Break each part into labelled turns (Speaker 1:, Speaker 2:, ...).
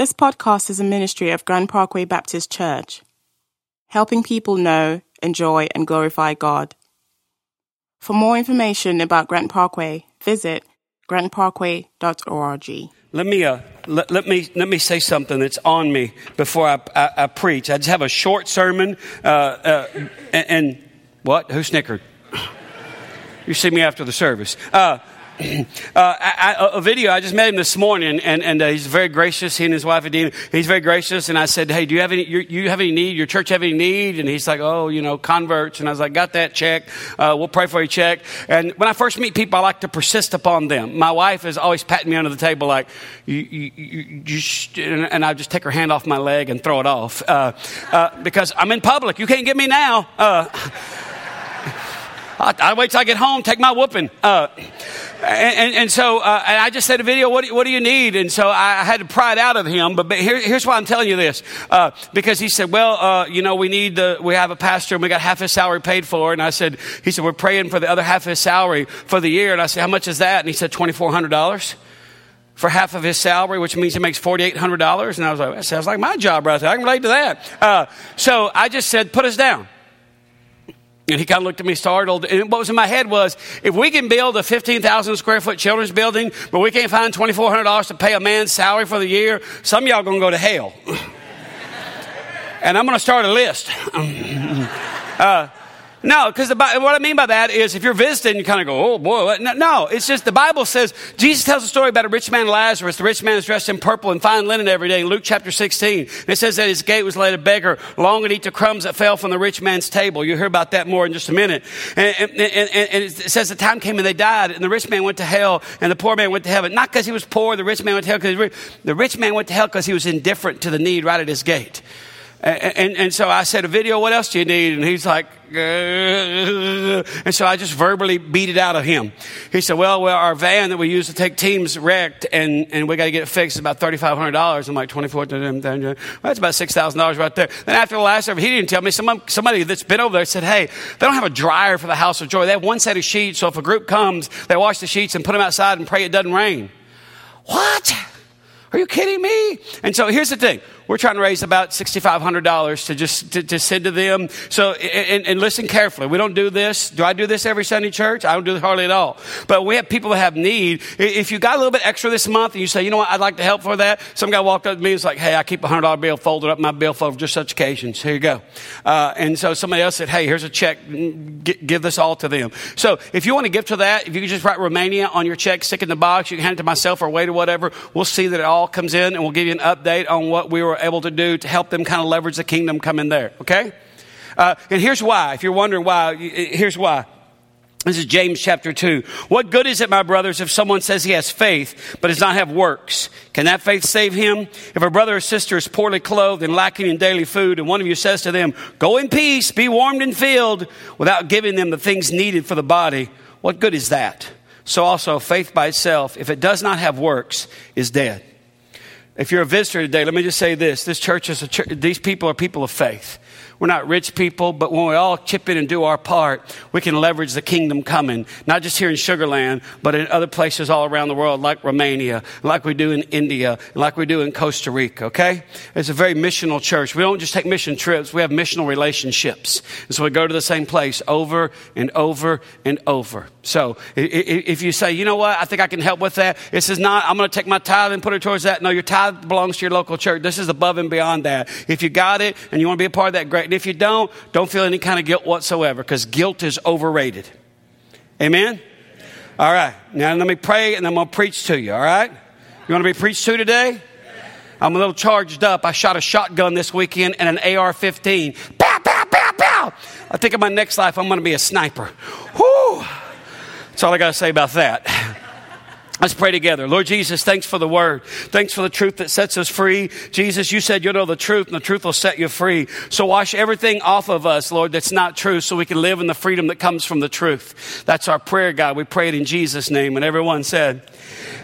Speaker 1: This podcast is a ministry of Grand Parkway Baptist Church, helping people know, enjoy, and glorify God. For more information about Grand Parkway, visit grandparkway.org.
Speaker 2: Let me, uh, let, let, me, let me say something that's on me before I, I, I preach. I just have a short sermon, uh, uh, and, and, what? Who snickered? You see me after the service. Uh, I, I, Ovidiu. I just met him this morning, and, and uh, he's very gracious. He and his wife Adina. He's very gracious, and I said, "Hey, do you have any? You, you have any need? Your church have any need?" And he's like, "Oh, you know, converts." And I was like, "Got that check. Uh, we'll pray for you, check." And when I first meet people, I like to persist upon them. My wife is always patting me under the table, like, "You, you, you, you and I just take her hand off my leg and throw it off uh, uh, because I'm in public. You can't get me now. I, I wait till I get home, take my whooping. Uh, and, and, and, so uh, and I just said Ovidiu, what do, what do you need? And so I had to pry it out of him. But, but here, here's why I'm telling you this. Uh, because he said, well, uh, you know, we need the, we have a pastor and we got half his salary paid for. And I said, he said, we're praying for the other half of his salary for the year. And I said, how much is that? And he said, $2,400 for half of his salary, which means he makes $4,800. And I was like, that sounds like my job right there. I can relate to that. Uh, so I just said, put us down. And he kind of looked at me startled. And what was in my head was, if we can build a 15,000 square foot children's building, but we can't find $2,400 to pay a man's salary for the year, some of y'all going to go to hell. and I'm going to start a list. uh, no, because what I mean by that is if you're visiting, you kind of go, oh boy. No, no, it's just the Bible says, Jesus tells a story about a rich man, Lazarus. The rich man is dressed in purple and fine linen every day in Luke chapter 16. And it says that his gate was laid a beggar, long and eat the crumbs that fell from the rich man's table. You'll hear about that more in just a minute. And, and, and, and it says the time came and they died, and the rich man went to hell, and the poor man went to heaven. Not because he was poor, the rich man went to hell because the rich man went to hell because he was indifferent to the need right at his gate. And, and, so I said, Ovidiu, what else do you need? And he's like, uh, and so I just verbally beat it out of him. He said, well, well, our van that we use to take teams wrecked and, and we got to get it fixed. It's about $3,500. I'm like, 24, well, that's about $6,000 right there. Then after the last service, he didn't tell me. Somebody that's been over there said, hey, they don't have a dryer for the house of joy. They have one set of sheets. So if a group comes, they wash the sheets and put them outside and pray it doesn't rain. What? Are you kidding me? And so here's the thing. We're trying to raise about $6,500 to just to, to send to them. So, and, and, listen carefully. We don't do this. Do I do this every Sunday church? I don't do it hardly at all. But we have people that have need. If you got a little bit extra this month and you say, you know what, I'd like to help for that. Some guy walked up to me and was like, hey, I keep a $100 bill folded up in my billfold for just such occasions. Here you go. Uh, and so somebody else said, hey, here's a check. give this all to them. So if you want to give to that, if you can just write Romania on your check, stick it in the box, you can hand it to myself or wait or whatever. We'll see that it all comes in and we'll give you an update on what we were able to do to help them kind of leverage the kingdom come in there, okay? Uh, and here's why. If you're wondering why, here's why. This is James chapter 2. What good is it, my brothers, if someone says he has faith but does not have works? Can that faith save him? If a brother or sister is poorly clothed and lacking in daily food, and one of you says to them, Go in peace, be warmed and filled, without giving them the things needed for the body, what good is that? So also, faith by itself, if it does not have works, is dead. If you're a visitor today, let me just say this. This church is a church, these people are people of faith. We're not rich people, but when we all chip in and do our part, we can leverage the kingdom coming, not just here in Sugarland, but in other places all around the world, like Romania, like we do in India, like we do in Costa Rica, okay? It's a very missional church. We don't just take mission trips, we have missional relationships. And so we go to the same place over and over and over. So if you say, you know what, I think I can help with that, this is not, I'm going to take my tithe and put it towards that. No, your tithe belongs to your local church. This is above and beyond that. If you got it and you want to be a part of that, great. And if you don't, don't feel any kind of guilt whatsoever because guilt is overrated. Amen? All right. Now let me pray and I'm going to preach to you. All right? You want to be preached to today? I'm a little charged up. I shot a shotgun this weekend and an AR 15. Pow, pow, pow, pow. I think in my next life I'm going to be a sniper. Whoo! That's all I got to say about that. Let's pray together. Lord Jesus, thanks for the word. Thanks for the truth that sets us free. Jesus, you said you'll know the truth and the truth will set you free. So wash everything off of us, Lord, that's not true so we can live in the freedom that comes from the truth. That's our prayer, God. We pray it in Jesus' name. And everyone said,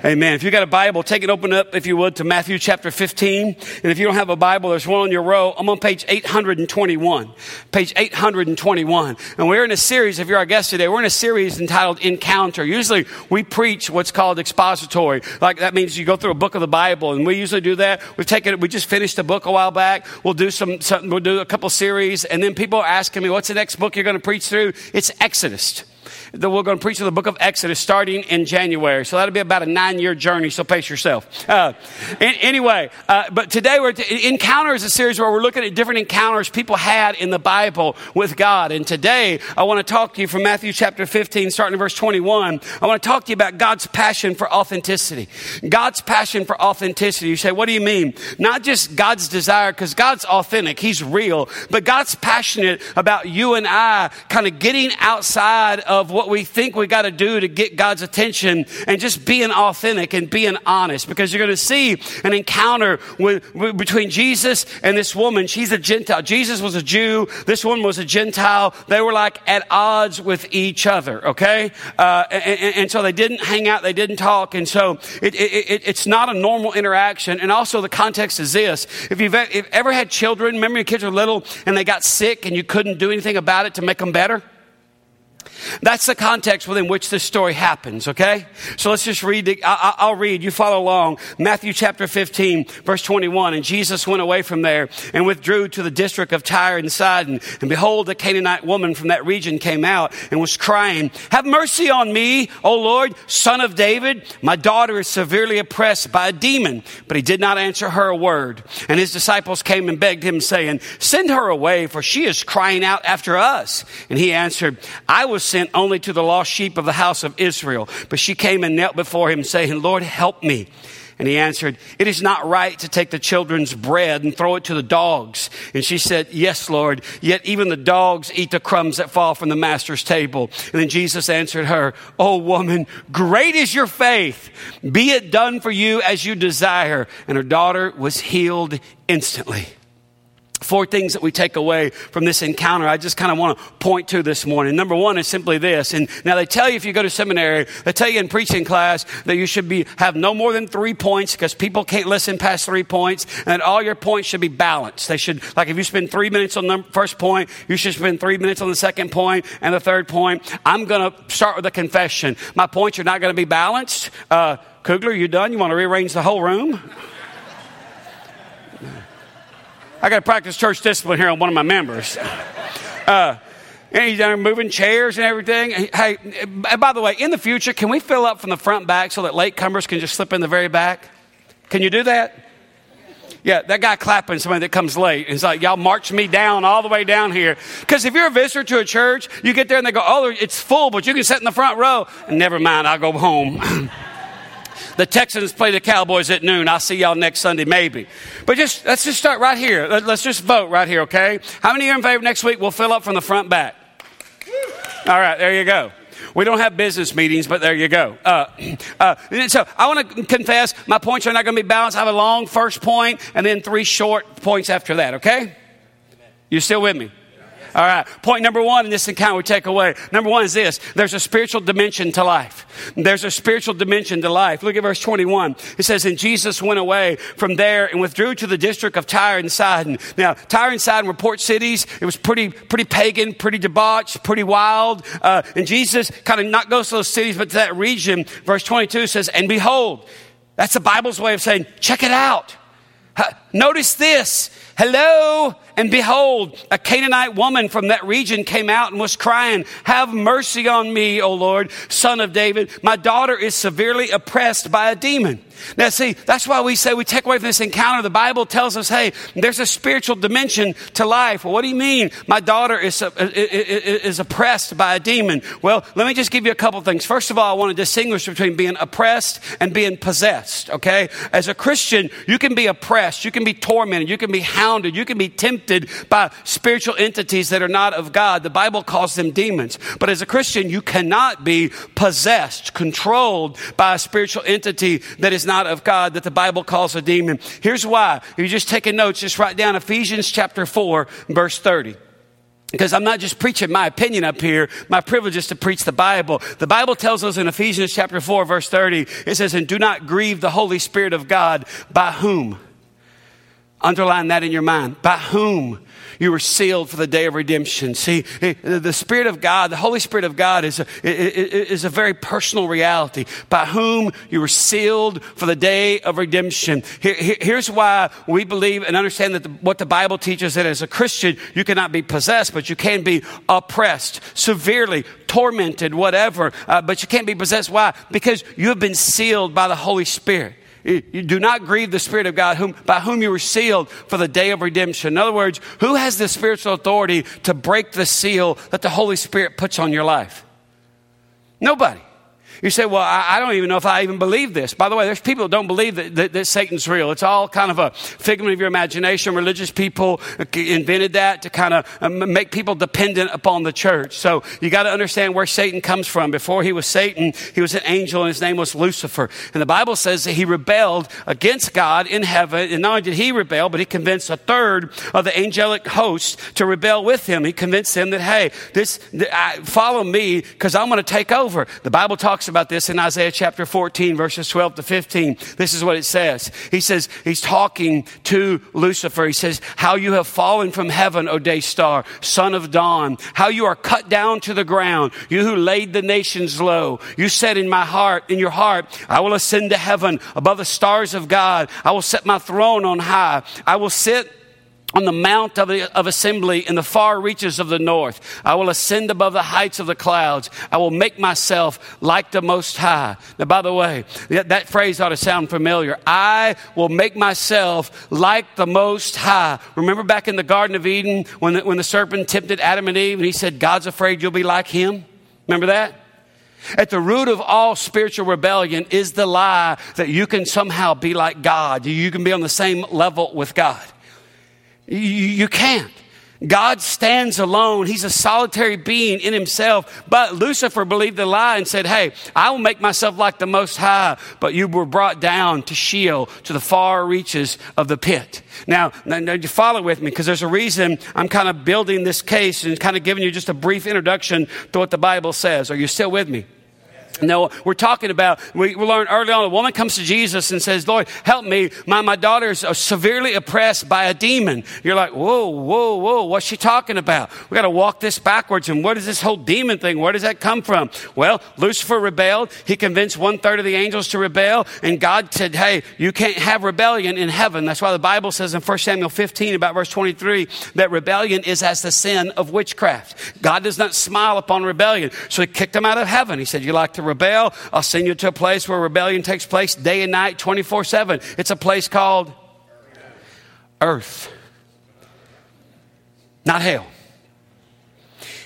Speaker 2: Amen. If you got a Bible, take it open up, if you would, to Matthew chapter 15. And if you don't have a Bible, there's one on your row. I'm on page 821. Page 821. And we're in a series, if you're our guest today, we're in a series entitled Encounter. Usually we preach what's called expository. Like that means you go through a book of the Bible, and we usually do that. We've taken, we just finished a book a while back. We'll do some, some we'll do a couple series, and then people are asking me, what's the next book you're going to preach through? It's Exodus that we're going to preach through the book of Exodus starting in January. So that'll be about a nine year journey, so pace yourself. Uh, anyway, uh, but today we're, t- Encounter is a series where we're looking at different encounters people had in the Bible with God. And today I want to talk to you from Matthew chapter 15, starting in verse 21. I want to talk to you about God's passion for authenticity. God's passion for authenticity. You say, what do you mean? Not just God's desire, because God's authentic, He's real, but God's passionate about you and I kind of getting outside of what we think we got to do to get God's attention and just being authentic and being honest because you're going to see an encounter with, with, between Jesus and this woman. She's a Gentile. Jesus was a Jew. This woman was a Gentile. They were like at odds with each other, okay? Uh, and, and, so they didn't hang out. They didn't talk. And so it, it, it, it's not a normal interaction. And also the context is this. If you've if ever had children, remember your kids were little and they got sick and you couldn't do anything about it to make them better? That's the context within which this story happens, okay? So let's just read, the, I, will read, you follow along. Matthew chapter 15, verse 21. And Jesus went away from there and withdrew to the district of Tyre and Sidon. And behold, a Canaanite woman from that region came out and was crying, Have mercy on me, O Lord, son of David. My daughter is severely oppressed by a demon. But he did not answer her a word. And his disciples came and begged him, saying, Send her away, for she is crying out after us. And he answered, I was sent only to the lost sheep of the house of Israel. But she came and knelt before him, saying, Lord, help me. And he answered, It is not right to take the children's bread and throw it to the dogs. And she said, Yes, Lord, yet even the dogs eat the crumbs that fall from the master's table. And then Jesus answered her, O woman, great is your faith. Be it done for you as you desire. And her daughter was healed instantly. Four things that we take away from this encounter, I just kind of want to point to this morning. Number one is simply this. And now they tell you if you go to seminary, they tell you in preaching class that you should be, have no more than three points because people can't listen past three points and all your points should be balanced. They should, like if you spend three minutes on the first point, you should spend three minutes on the second point and the third point. I'm going to start with a confession. My points are not going to be balanced. Uh, Kugler, you done? You want to rearrange the whole room? I got to practice church discipline here on one of my members. Uh, and he's down moving chairs and everything. Hey, by the way, in the future, can we fill up from the front back so that latecomers can just slip in the very back? Can you do that? Yeah, that guy clapping somebody that comes late. It's like, y'all march me down all the way down here. Because if you're a visitor to a church, you get there and they go, oh, it's full, but you can sit in the front row. Never mind, I'll go home. The Texans play the Cowboys at noon. I'll see y'all next Sunday, maybe. But just let's just start right here. Let's just vote right here, okay? How many are in favor next week? We'll fill up from the front back. All right, there you go. We don't have business meetings, but there you go. Uh, uh, so I want to confess my points are not going to be balanced. I have a long first point and then three short points after that, okay? You still with me? All right. Point number one in this encounter we take away. Number one is this. There's a spiritual dimension to life. There's a spiritual dimension to life. Look at verse 21. It says, And Jesus went away from there and withdrew to the district of Tyre and Sidon. Now, Tyre and Sidon were port cities. It was pretty, pretty pagan, pretty debauched, pretty wild. Uh, and Jesus kind of not goes to those cities, but to that region. Verse 22 says, And behold, that's the Bible's way of saying, check it out. Notice this. Hello, and behold, a Canaanite woman from that region came out and was crying, Have mercy on me, O Lord, son of David. My daughter is severely oppressed by a demon. Now, see, that's why we say we take away from this encounter. The Bible tells us, hey, there's a spiritual dimension to life. Well, what do you mean my daughter is, uh, is oppressed by a demon? Well, let me just give you a couple things. First of all, I want to distinguish between being oppressed and being possessed, okay? As a Christian, you can be oppressed, you can be tormented, you can be hounded, you can be tempted by spiritual entities that are not of God. The Bible calls them demons. But as a Christian, you cannot be possessed, controlled by a spiritual entity that is not of God that the Bible calls a demon. Here's why. If you're just taking notes, just write down Ephesians chapter 4, verse 30. because I'm not just preaching my opinion up here. My privilege is to preach the Bible. The Bible tells us in Ephesians chapter 4, verse 30, it says, And do not grieve the Holy Spirit of God, by whom? Underline that in your mind. By whom you were sealed for the day of redemption. See, the Spirit of God, the Holy Spirit of God is a, is a very personal reality by whom you were sealed for the day of redemption. here's why we believe and understand that what the Bible teaches that as a Christian, you cannot be possessed, but you can be oppressed, severely tormented, whatever, uh, but you can't be possessed. Why? Because you have been sealed by the Holy Spirit. You do not grieve the Spirit of God whom, by whom you were sealed for the day of redemption. In other words, who has the spiritual authority to break the seal that the Holy Spirit puts on your life? Nobody. You say, well, I, I, don't even know if I even believe this. By the way, there's people that don't believe that, that, that, Satan's real. It's all kind of a figment of your imagination. Religious people invented that to kind of um, make people dependent upon the church. So you got to understand where Satan comes from. Before he was Satan, he was an angel and his name was Lucifer. And the Bible says that he rebelled against God in heaven. And not only did he rebel, but he convinced a third of the angelic host to rebel with him. He convinced them that, hey, this, follow me because I'm going to take over. The Bible talks talks about this in Isaiah chapter 14, verses 12 to 15. This is what it says. He says, He's talking to Lucifer. He says, How you have fallen from heaven, O day star, son of dawn. How you are cut down to the ground, you who laid the nations low. You said in my heart, in your heart, I will ascend to heaven above the stars of God. I will set my throne on high. I will sit on the mount of, of, assembly in the far reaches of the north. I will ascend above the heights of the clouds. I will make myself like the Most High. Now, by the way, that, that phrase ought to sound familiar. I will make myself like the Most High. Remember back in the Garden of Eden when the, when the serpent tempted Adam and Eve and he said, God's afraid you'll be like him? Remember that? At the root of all spiritual rebellion is the lie that you can somehow be like God. You can be on the same level with God. You, can't. God stands alone. He's a solitary being in himself. But Lucifer believed the lie and said, Hey, I will make myself like the Most High. But you were brought down to Sheol, to the far reaches of the pit. Now, now you follow with me because there's a reason I'm kind of building this case and kind of giving you just a brief introduction to what the Bible says. Are you still with me? No, we're talking about, we, learned early on, a woman comes to Jesus and says, Lord, help me. My, my daughter is uh, severely oppressed by a demon. You're like, whoa, whoa, whoa, what's she talking about? We got to walk this backwards. And what is this whole demon thing? Where does that come from? Well, Lucifer rebelled. He convinced one third of the angels to rebel. And God said, hey, you can't have rebellion in heaven. That's why the Bible says in 1 Samuel 15, about verse 23, that rebellion is as the sin of witchcraft. God does not smile upon rebellion. So he kicked him out of heaven. He said, you like to rebel, I'll send you to a place where rebellion takes place day and night, 24 7. It's a place called earth, not hell.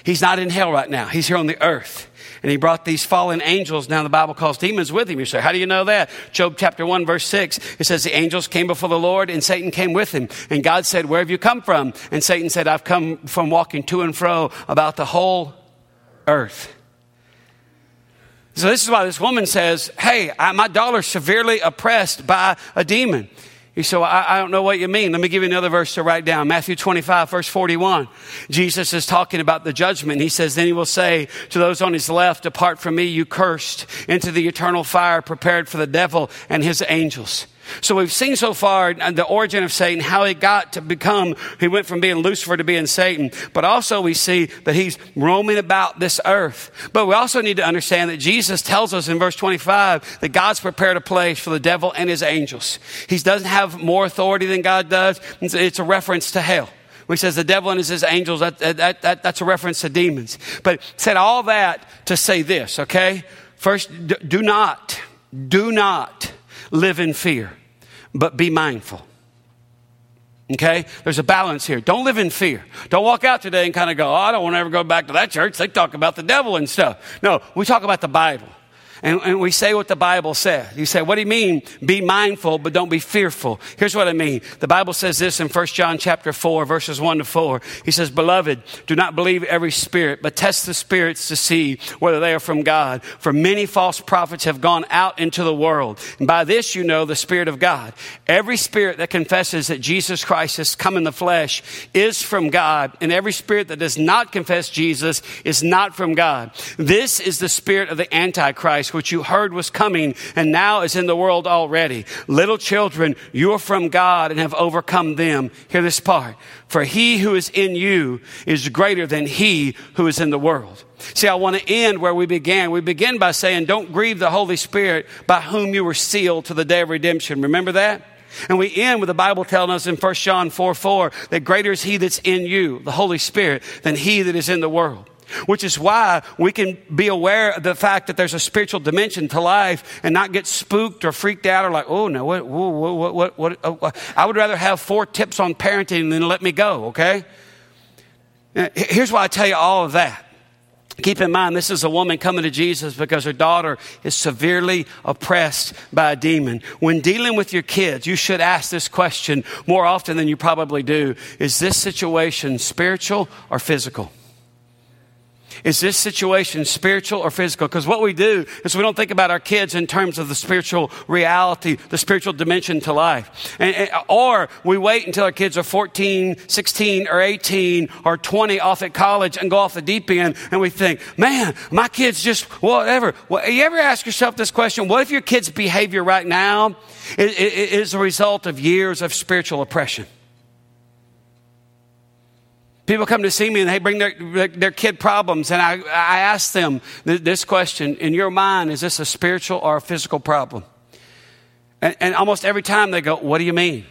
Speaker 2: He's not in hell right now, he's here on the earth. And he brought these fallen angels, now the Bible calls demons with him. You say, how do you know that? Job chapter 1, verse 6, it says, The angels came before the Lord, and Satan came with him. And God said, Where have you come from? And Satan said, I've come from walking to and fro about the whole earth. So this is why this woman says, Hey, I, my daughter's severely oppressed by a demon. You say, well, I, I, don't know what you mean. Let me give you another verse to write down. Matthew 25, verse 41. Jesus is talking about the judgment. He says, Then he will say to those on his left, Depart from me, you cursed, into the eternal fire prepared for the devil and his angels. So we've seen so far uh, the origin of Satan, how he got to become, he went from being Lucifer to being Satan. But also we see that he's roaming about this earth. But we also need to understand that Jesus tells us in verse 25 that God's prepared a place for the devil and his angels. He doesn't have more authority than God does. It's a reference to hell he says the devil and his angels, that, that, that, that's a reference to demons. But said all that to say this, okay? First, do not, do not live in fear but be mindful. Okay? There's a balance here. Don't live in fear. Don't walk out today and kind of go, oh, I don't want to ever go back to that church. They talk about the devil and stuff. No, we talk about the Bible. And, and, we say what the Bible says. You say, what do you mean? Be mindful, but don't be fearful. Here's what I mean. The Bible says this in 1 John chapter 4, verses 1 to 4. He says, Beloved, do not believe every spirit, but test the spirits to see whether they are from God. For many false prophets have gone out into the world. And by this you know the Spirit of God. Every spirit that confesses that Jesus Christ has come in the flesh is from God, and every spirit that does not confess Jesus is not from God. This is the spirit of the Antichrist which you heard was coming and now is in the world already. Little children, you are from God and have overcome them. Hear this part. For he who is in you is greater than he who is in the world. See, I want to end where we began. We begin by saying, don't grieve the Holy Spirit by whom you were sealed to the day of redemption. Remember that? And we end with the Bible telling us in 1 John 4 4 that greater is he that's in you, the Holy Spirit, than he that is in the world which is why we can be aware of the fact that there's a spiritual dimension to life and not get spooked or freaked out or like, oh no, what, what, what, what, oh, I would rather have four tips on parenting than let me go, okay? Here's why I tell you all of that. Keep in mind, this is a woman coming to Jesus because her daughter is severely oppressed by a demon. When dealing with your kids, you should ask this question more often than you probably do Is this situation spiritual or physical? Is this situation spiritual or physical? Because what we do is we don't think about our kids in terms of the spiritual reality, the spiritual dimension to life. And, and, or we wait until our kids are 14, 16, or 18, or 20 off at college and go off the deep end and we think, man, my kids just whatever. Well, you ever ask yourself this question? What if your kid's behavior right now is, is a result of years of spiritual oppression? People come to see me and they bring their, their kid problems, and I, I ask them this question In your mind, is this a spiritual or a physical problem? And, and almost every time they go, What do you mean?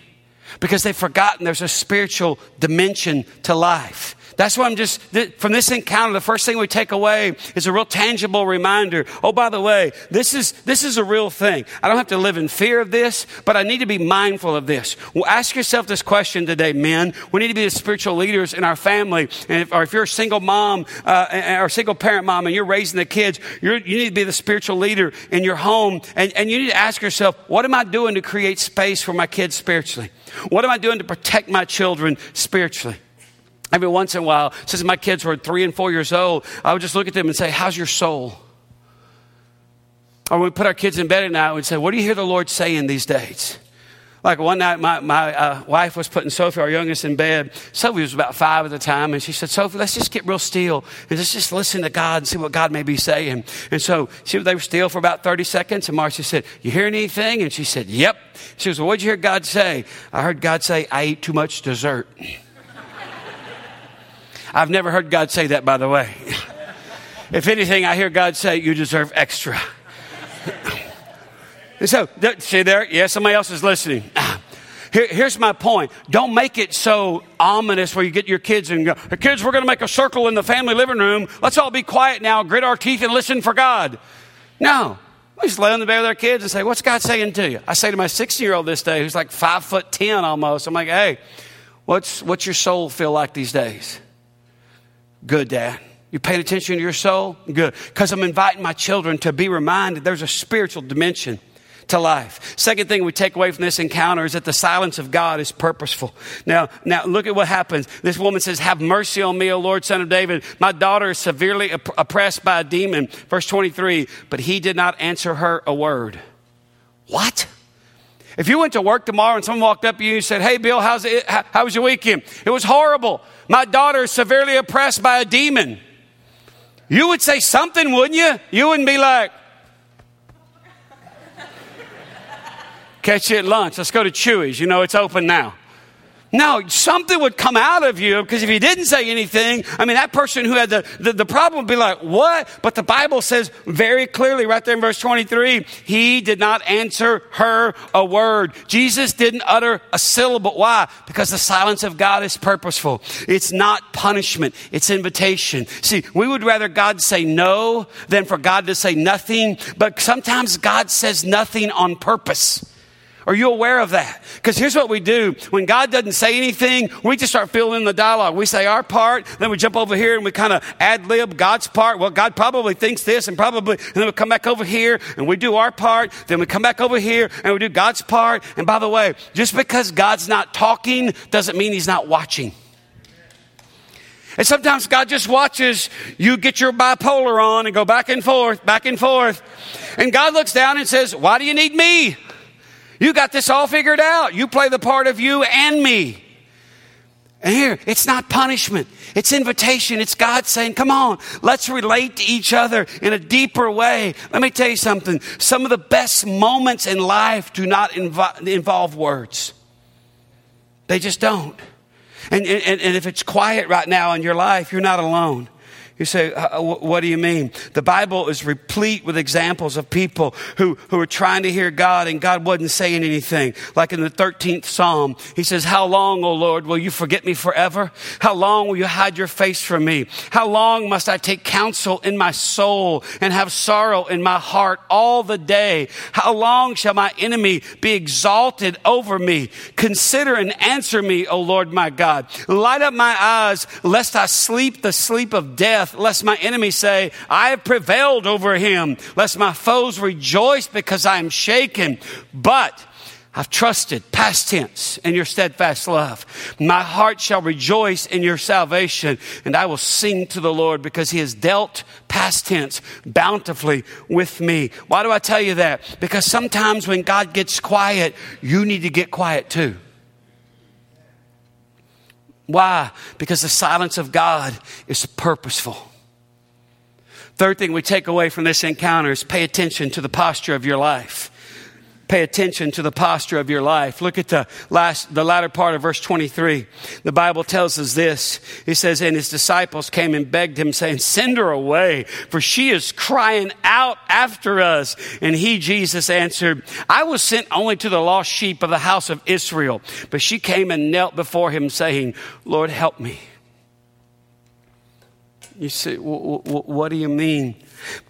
Speaker 2: Because they've forgotten there's a spiritual dimension to life. That's why I'm just, from this encounter, the first thing we take away is a real tangible reminder. Oh, by the way, this is, this is a real thing. I don't have to live in fear of this, but I need to be mindful of this. Well, ask yourself this question today, men. We need to be the spiritual leaders in our family. And if, or if you're a single mom, uh, or single parent mom and you're raising the kids, you need to be the spiritual leader in your home. And, and you need to ask yourself, what am I doing to create space for my kids spiritually? What am I doing to protect my children spiritually? Every once in a while, since my kids were three and four years old, I would just look at them and say, How's your soul? Or we put our kids in bed at night, we'd say, What do you hear the Lord saying these days? Like one night, my, my uh, wife was putting Sophie, our youngest, in bed. Sophie was about five at the time, and she said, Sophie, let's just get real still and let's just listen to God and see what God may be saying. And so she, they were still for about 30 seconds, and Marcia said, You hear anything? And she said, Yep. She was, well, What'd you hear God say? I heard God say, I ate too much dessert. I've never heard God say that, by the way. if anything, I hear God say, You deserve extra. so, see there? Yeah, somebody else is listening. Here, here's my point. Don't make it so ominous where you get your kids and go, kids, we're going to make a circle in the family living room. Let's all be quiet now, grit our teeth, and listen for God. No. We just lay on the bed with our kids and say, What's God saying to you? I say to my 16 year old this day, who's like five foot 10 almost, I'm like, Hey, what's, what's your soul feel like these days? Good, Dad. You paying attention to your soul? Good. Because I'm inviting my children to be reminded there's a spiritual dimension to life. Second thing we take away from this encounter is that the silence of God is purposeful. Now, now look at what happens. This woman says, Have mercy on me, O Lord, son of David. My daughter is severely opp- oppressed by a demon. Verse 23, but he did not answer her a word. What? If you went to work tomorrow and someone walked up to you and said, Hey, Bill, how's it, how, how was your weekend? It was horrible. My daughter is severely oppressed by a demon. You would say something, wouldn't you? You wouldn't be like, catch you at lunch. Let's go to Chuy's. You know, it's open now. No, something would come out of you because if you didn't say anything, I mean, that person who had the, the, the, problem would be like, what? But the Bible says very clearly right there in verse 23, he did not answer her a word. Jesus didn't utter a syllable. Why? Because the silence of God is purposeful. It's not punishment. It's invitation. See, we would rather God say no than for God to say nothing, but sometimes God says nothing on purpose. Are you aware of that? Because here's what we do. When God doesn't say anything, we just start filling in the dialogue. We say our part, then we jump over here and we kind of ad lib God's part. Well, God probably thinks this and probably, and then we come back over here and we do our part. Then we come back over here and we do God's part. And by the way, just because God's not talking doesn't mean he's not watching. And sometimes God just watches you get your bipolar on and go back and forth, back and forth. And God looks down and says, Why do you need me? You got this all figured out. You play the part of you and me. And here, it's not punishment. It's invitation. It's God saying, come on, let's relate to each other in a deeper way. Let me tell you something. Some of the best moments in life do not invo- involve words. They just don't. And, and, and if it's quiet right now in your life, you're not alone. You say, uh, uh, what do you mean? The Bible is replete with examples of people who, who were trying to hear God and God wasn't saying anything. Like in the 13th Psalm, he says, How long, O Lord, will you forget me forever? How long will you hide your face from me? How long must I take counsel in my soul and have sorrow in my heart all the day? How long shall my enemy be exalted over me? Consider and answer me, O Lord my God. Light up my eyes, lest I sleep the sleep of death lest my enemies say, I have prevailed over him, lest my foes rejoice because I am shaken. But I've trusted, past tense, in your steadfast love. My heart shall rejoice in your salvation, and I will sing to the Lord because he has dealt, past tense, bountifully with me. Why do I tell you that? Because sometimes when God gets quiet, you need to get quiet too. Why? Because the silence of God is purposeful. Third thing we take away from this encounter is pay attention to the posture of your life. Pay attention to the posture of your life. Look at the last, the latter part of verse 23. The Bible tells us this. He says, and his disciples came and begged him saying, send her away for she is crying out after us. And he, Jesus answered, I was sent only to the lost sheep of the house of Israel. But she came and knelt before him saying, Lord, help me. You say, what do you mean?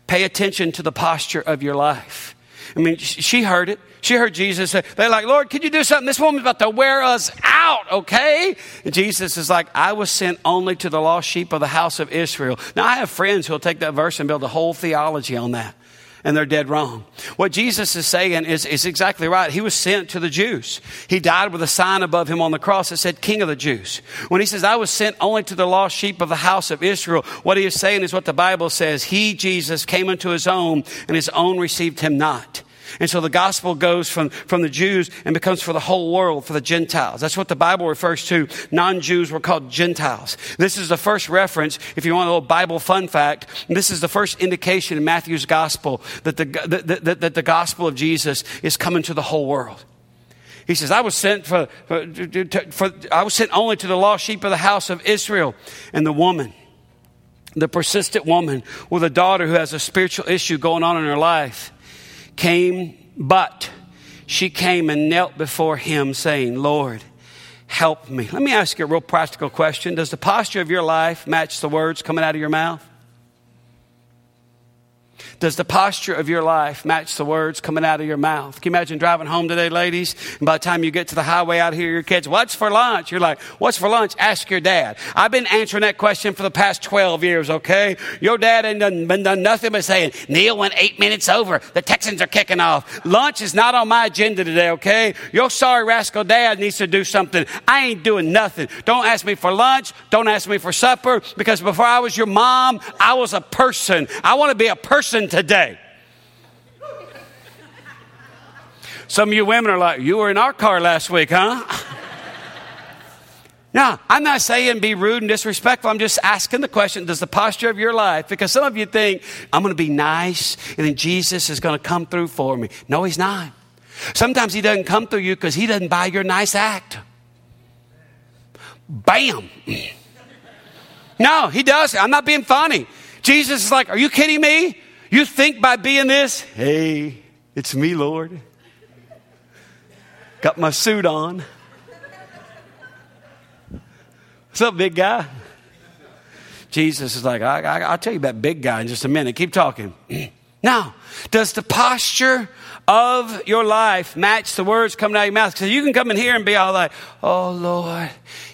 Speaker 2: Pay attention to the posture of your life. I mean, she heard it. She heard Jesus say, they're like, Lord, could you do something? This woman's about to wear us out, okay? And Jesus is like, I was sent only to the lost sheep of the house of Israel. Now, I have friends who'll take that verse and build a whole theology on that. And they're dead wrong. What Jesus is saying is, is exactly right. He was sent to the Jews. He died with a sign above him on the cross that said, King of the Jews. When he says, I was sent only to the lost sheep of the house of Israel, what he is saying is what the Bible says. He, Jesus, came into his own, and his own received him not. And so the gospel goes from, from the Jews and becomes for the whole world, for the Gentiles. That's what the Bible refers to. Non Jews were called Gentiles. This is the first reference, if you want a little Bible fun fact, this is the first indication in Matthew's gospel that the, that, that, that the gospel of Jesus is coming to the whole world. He says, I was sent for, for, for, I was sent only to the lost sheep of the house of Israel. And the woman, the persistent woman with a daughter who has a spiritual issue going on in her life, came, but she came and knelt before him, saying, Lord, help me. Let me ask you a real practical question. Does the posture of your life match the words coming out of your mouth? Does the posture of your life match the words coming out of your mouth? Can you imagine driving home today, ladies? And by the time you get to the highway out here, your kids, what's for lunch? You're like, what's for lunch? Ask your dad. I've been answering that question for the past 12 years, okay? Your dad ain't done, been done nothing but saying, Neil went eight minutes over. The Texans are kicking off. Lunch is not on my agenda today, okay? Your sorry rascal dad needs to do something. I ain't doing nothing. Don't ask me for lunch. Don't ask me for supper because before I was your mom, I was a person. I want to be a person today. Some of you women are like, You were in our car last week, huh? Now, I'm not saying be rude and disrespectful. I'm just asking the question Does the posture of your life, because some of you think, I'm going to be nice and then Jesus is going to come through for me. No, he's not. Sometimes he doesn't come through you because he doesn't buy your nice act. Bam. No, he does. I'm not being funny. Jesus is like, Are you kidding me? You think by being this, hey, it's me, Lord. Got my suit on. What's up, big guy? Jesus is like, I, will tell you about big guy in just a minute. Keep talking. Now, does the posture of your life match the words coming out of your mouth? So you can come in here and be all like, oh Lord,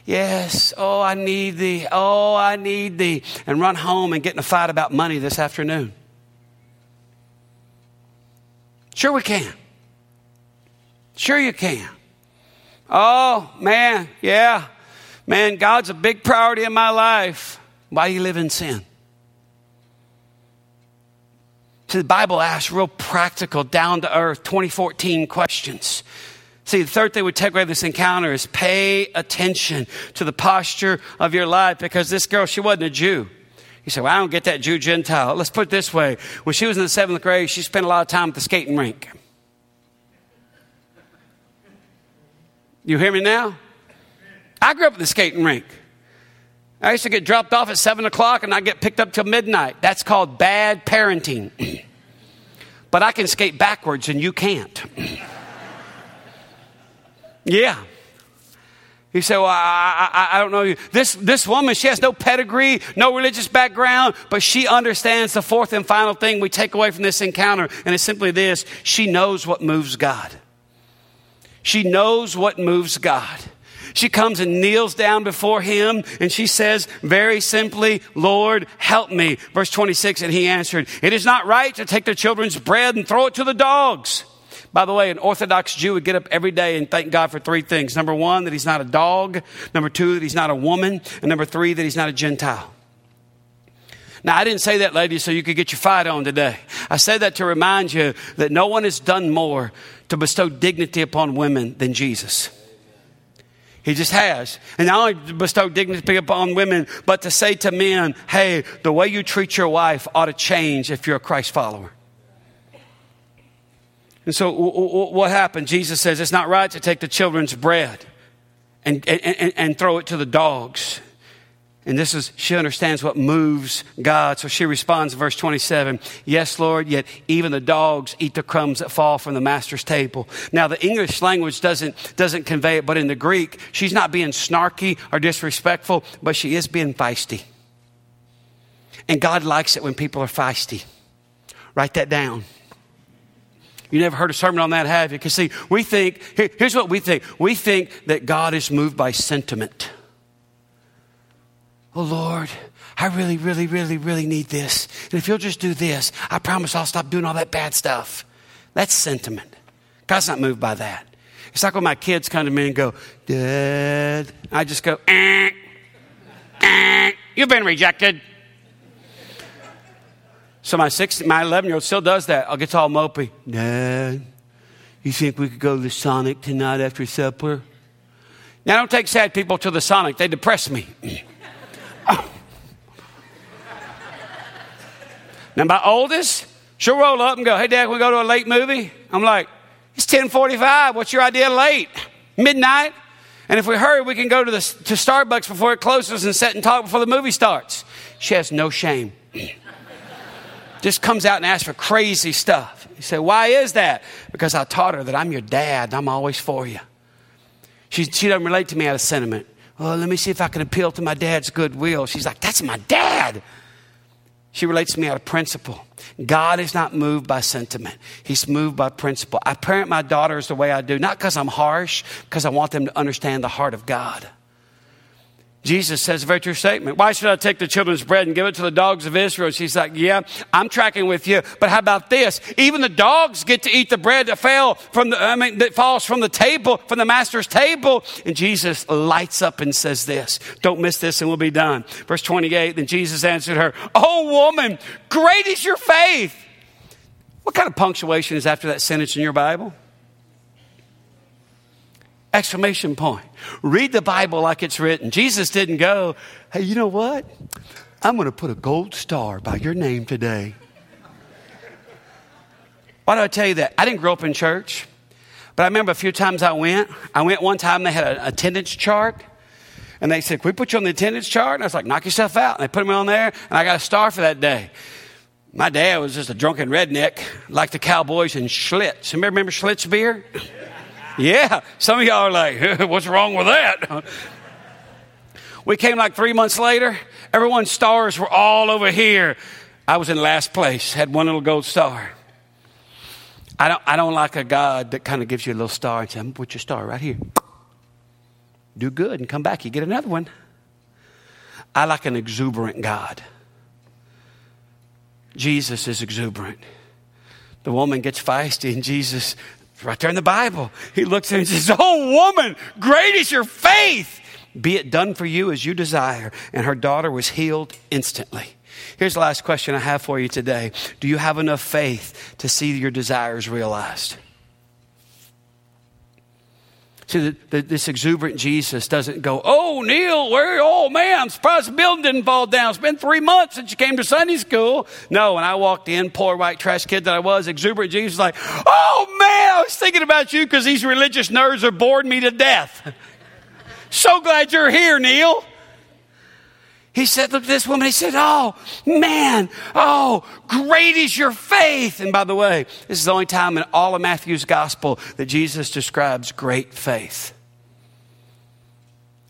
Speaker 2: yes, oh I need thee, oh I need thee, and run home and get in a fight about money this afternoon. Sure we can. Sure you can. Oh man, yeah. Man, God's a big priority in my life. Why do you live in sin? See, the Bible asks real practical, down to earth, 2014 questions. See, the third thing we take away from this encounter is pay attention to the posture of your life because this girl, she wasn't a Jew. You say, well, I don't get that Jew Gentile. Let's put it this way. When she was in the seventh grade, she spent a lot of time at the skating rink. You hear me now? I grew up at the skating rink. I used to get dropped off at 7 o'clock and I get picked up till midnight. That's called bad parenting. but I can skate backwards and you can't. yeah. You say, well, I, I, I, don't know you. This, this woman, she has no pedigree, no religious background, but she understands the fourth and final thing we take away from this encounter, and it's simply this she knows what moves God. She knows what moves God. She comes and kneels down before him and she says very simply, Lord, help me. Verse 26, and he answered, It is not right to take the children's bread and throw it to the dogs. By the way, an Orthodox Jew would get up every day and thank God for three things. Number one, that he's not a dog. Number two, that he's not a woman. And number three, that he's not a Gentile. Now, I didn't say that, ladies, so you could get your fight on today. I said that to remind you that no one has done more to bestow dignity upon women than Jesus. He just has. And not only bestow dignity upon women, but to say to men, hey, the way you treat your wife ought to change if you're a Christ follower. And so, what happened? Jesus says it's not right to take the children's bread and, and, and throw it to the dogs. And this is, she understands what moves God. So she responds, verse 27, Yes, Lord, yet even the dogs eat the crumbs that fall from the master's table. Now, the English language doesn't, doesn't convey it, but in the Greek, she's not being snarky or disrespectful, but she is being feisty. And God likes it when people are feisty. Write that down. You never heard a sermon on that, have you? Because, see, we think, here, here's what we think we think that God is moved by sentiment. Oh Lord, I really, really, really, really need this. And if you'll just do this, I promise I'll stop doing all that bad stuff. That's sentiment. God's not moved by that. It's like when my kids come to me and go, Dad. I just go, eh, eh, you've been rejected. So my six, my 11 year old still does that. I'll get all mopey. Dad, you think we could go to the Sonic tonight after supper? Now, I don't take sad people to the Sonic, they depress me. Now my oldest, she'll roll up and go, "Hey, Dad, can we go to a late movie?" I'm like, "It's 10:45. What's your idea late? Midnight?" And if we hurry, we can go to the to Starbucks before it closes and sit and talk before the movie starts. She has no shame. Just comes out and asks for crazy stuff. You say, "Why is that?" Because I taught her that I'm your dad and I'm always for you. She, she doesn't relate to me out of sentiment. Well, let me see if I can appeal to my dad's goodwill. She's like, That's my dad. She relates to me out of principle. God is not moved by sentiment. He's moved by principle. I parent my daughters the way I do, not because I'm harsh, because I want them to understand the heart of God. Jesus says a very true statement. Why should I take the children's bread and give it to the dogs of Israel? She's like, yeah, I'm tracking with you. But how about this? Even the dogs get to eat the bread that fell from the, I mean, that falls from the table, from the master's table. And Jesus lights up and says this. Don't miss this and we'll be done. Verse 28, then Jesus answered her, Oh woman, great is your faith. What kind of punctuation is after that sentence in your Bible? Exclamation point. Read the Bible like it's written. Jesus didn't go, hey, you know what? I'm going to put a gold star by your name today. Why do I tell you that? I didn't grow up in church, but I remember a few times I went. I went one time, they had an attendance chart. And they said, Can we put you on the attendance chart? And I was like, Knock yourself out. And they put me on there, and I got a star for that day. My dad was just a drunken redneck, like the cowboys in Schlitz. Remember, remember Schlitz beer? Yeah, some of y'all are like, what's wrong with that? We came like three months later. Everyone's stars were all over here. I was in last place, had one little gold star. I don't, I don't like a God that kind of gives you a little star and says, I'm put your star right here. Do good and come back, you get another one. I like an exuberant God. Jesus is exuberant. The woman gets feisty, and Jesus, right there in the Bible, he looks at her and says, Oh, woman, great is your faith. Be it done for you as you desire. And her daughter was healed instantly. Here's the last question I have for you today Do you have enough faith to see your desires realized? See, the, the, this exuberant Jesus doesn't go, Oh, Neil, where? Oh, man, I'm surprised the building didn't fall down. It's been three months since you came to Sunday school. No, when I walked in, poor white trash kid that I was, exuberant Jesus was like, Oh, man, I was thinking about you because these religious nerds are boring me to death. so glad you're here, Neil. He said, Look at this woman. He said, Oh, man. Oh, great is your faith. And by the way, this is the only time in all of Matthew's gospel that Jesus describes great faith.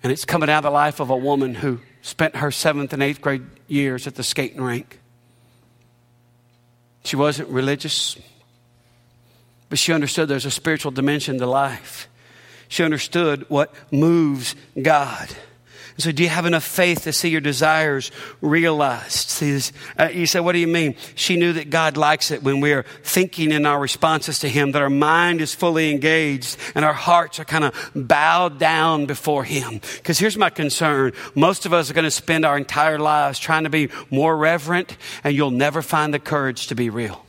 Speaker 2: And it's coming out of the life of a woman who spent her seventh and eighth grade years at the skating rink. She wasn't religious, but she understood there's a spiritual dimension to life. She understood what moves God. So, do you have enough faith to see your desires realized? Uh, you say, what do you mean? She knew that God likes it when we're thinking in our responses to Him, that our mind is fully engaged and our hearts are kind of bowed down before Him. Because here's my concern most of us are going to spend our entire lives trying to be more reverent, and you'll never find the courage to be real.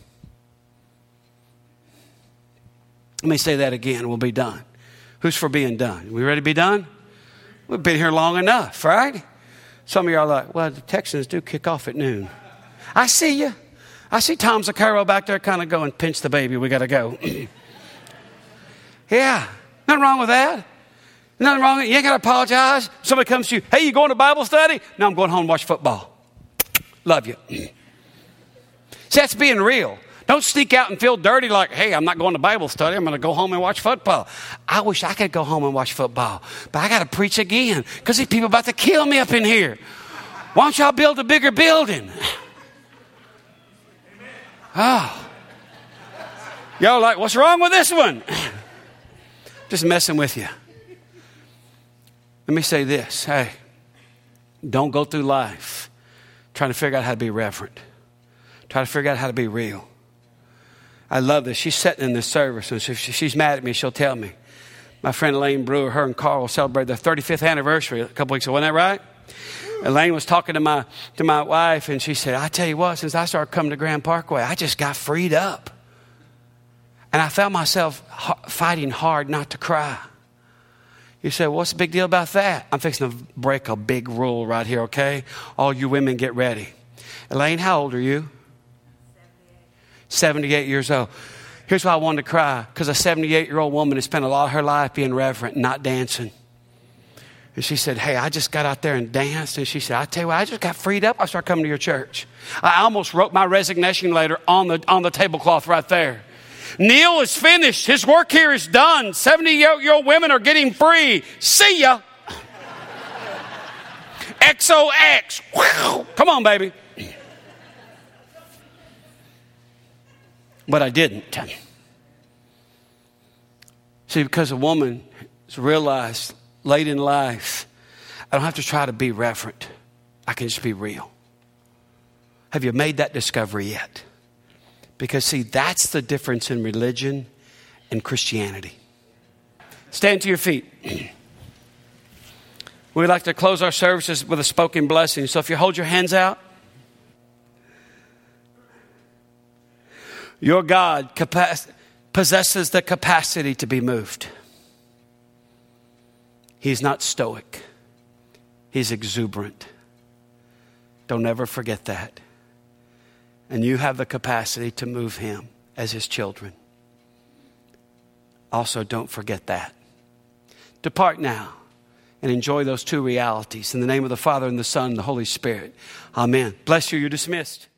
Speaker 2: Let me say that again, we'll be done. Who's for being done? We ready to be done? We've been here long enough, right? Some of you are like, well, the Texans do kick off at noon. I see you. I see Tom Zaccaro back there kind of going, pinch the baby, we got to go. yeah, nothing wrong with that. Nothing wrong. You ain't got to apologize. Somebody comes to you, hey, you going to Bible study? No, I'm going home and watch football. Love you. See, that's being real. Don't sneak out and feel dirty like, hey, I'm not going to Bible study. I'm going to go home and watch football. I wish I could go home and watch football, but I got to preach again because these people about to kill me up in here. Why don't y'all build a bigger building? Oh. Y'all like, what's wrong with this one? Just messing with you. Let me say this hey, don't go through life trying to figure out how to be reverent, try to figure out how to be real. I love this. She's sitting in this service, and if she's mad at me, she'll tell me. My friend Elaine Brewer, her and Carl celebrated their 35th anniversary a couple weeks ago. Wasn't that right? Elaine was talking to my, to my wife, and she said, I tell you what, since I started coming to Grand Parkway, I just got freed up. And I found myself fighting hard not to cry. You say, What's the big deal about that? I'm fixing to break a big rule right here, okay? All you women get ready. Elaine, how old are you? 78 years old. Here's why I wanted to cry because a 78 year old woman has spent a lot of her life being reverent, not dancing. And she said, Hey, I just got out there and danced. And she said, I tell you what, I just got freed up. I started coming to your church. I almost wrote my resignation letter on the, on the tablecloth right there. Neil is finished. His work here is done. 70 year old women are getting free. See ya. XOX. Come on, baby. But I didn't. See, because a woman has realized late in life, I don't have to try to be reverent. I can just be real. Have you made that discovery yet? Because, see, that's the difference in religion and Christianity. Stand to your feet. We like to close our services with a spoken blessing. So if you hold your hands out, Your God possesses the capacity to be moved. He's not stoic, He's exuberant. Don't ever forget that. And you have the capacity to move Him as His children. Also, don't forget that. Depart now and enjoy those two realities. In the name of the Father, and the Son, and the Holy Spirit. Amen. Bless you. You're dismissed.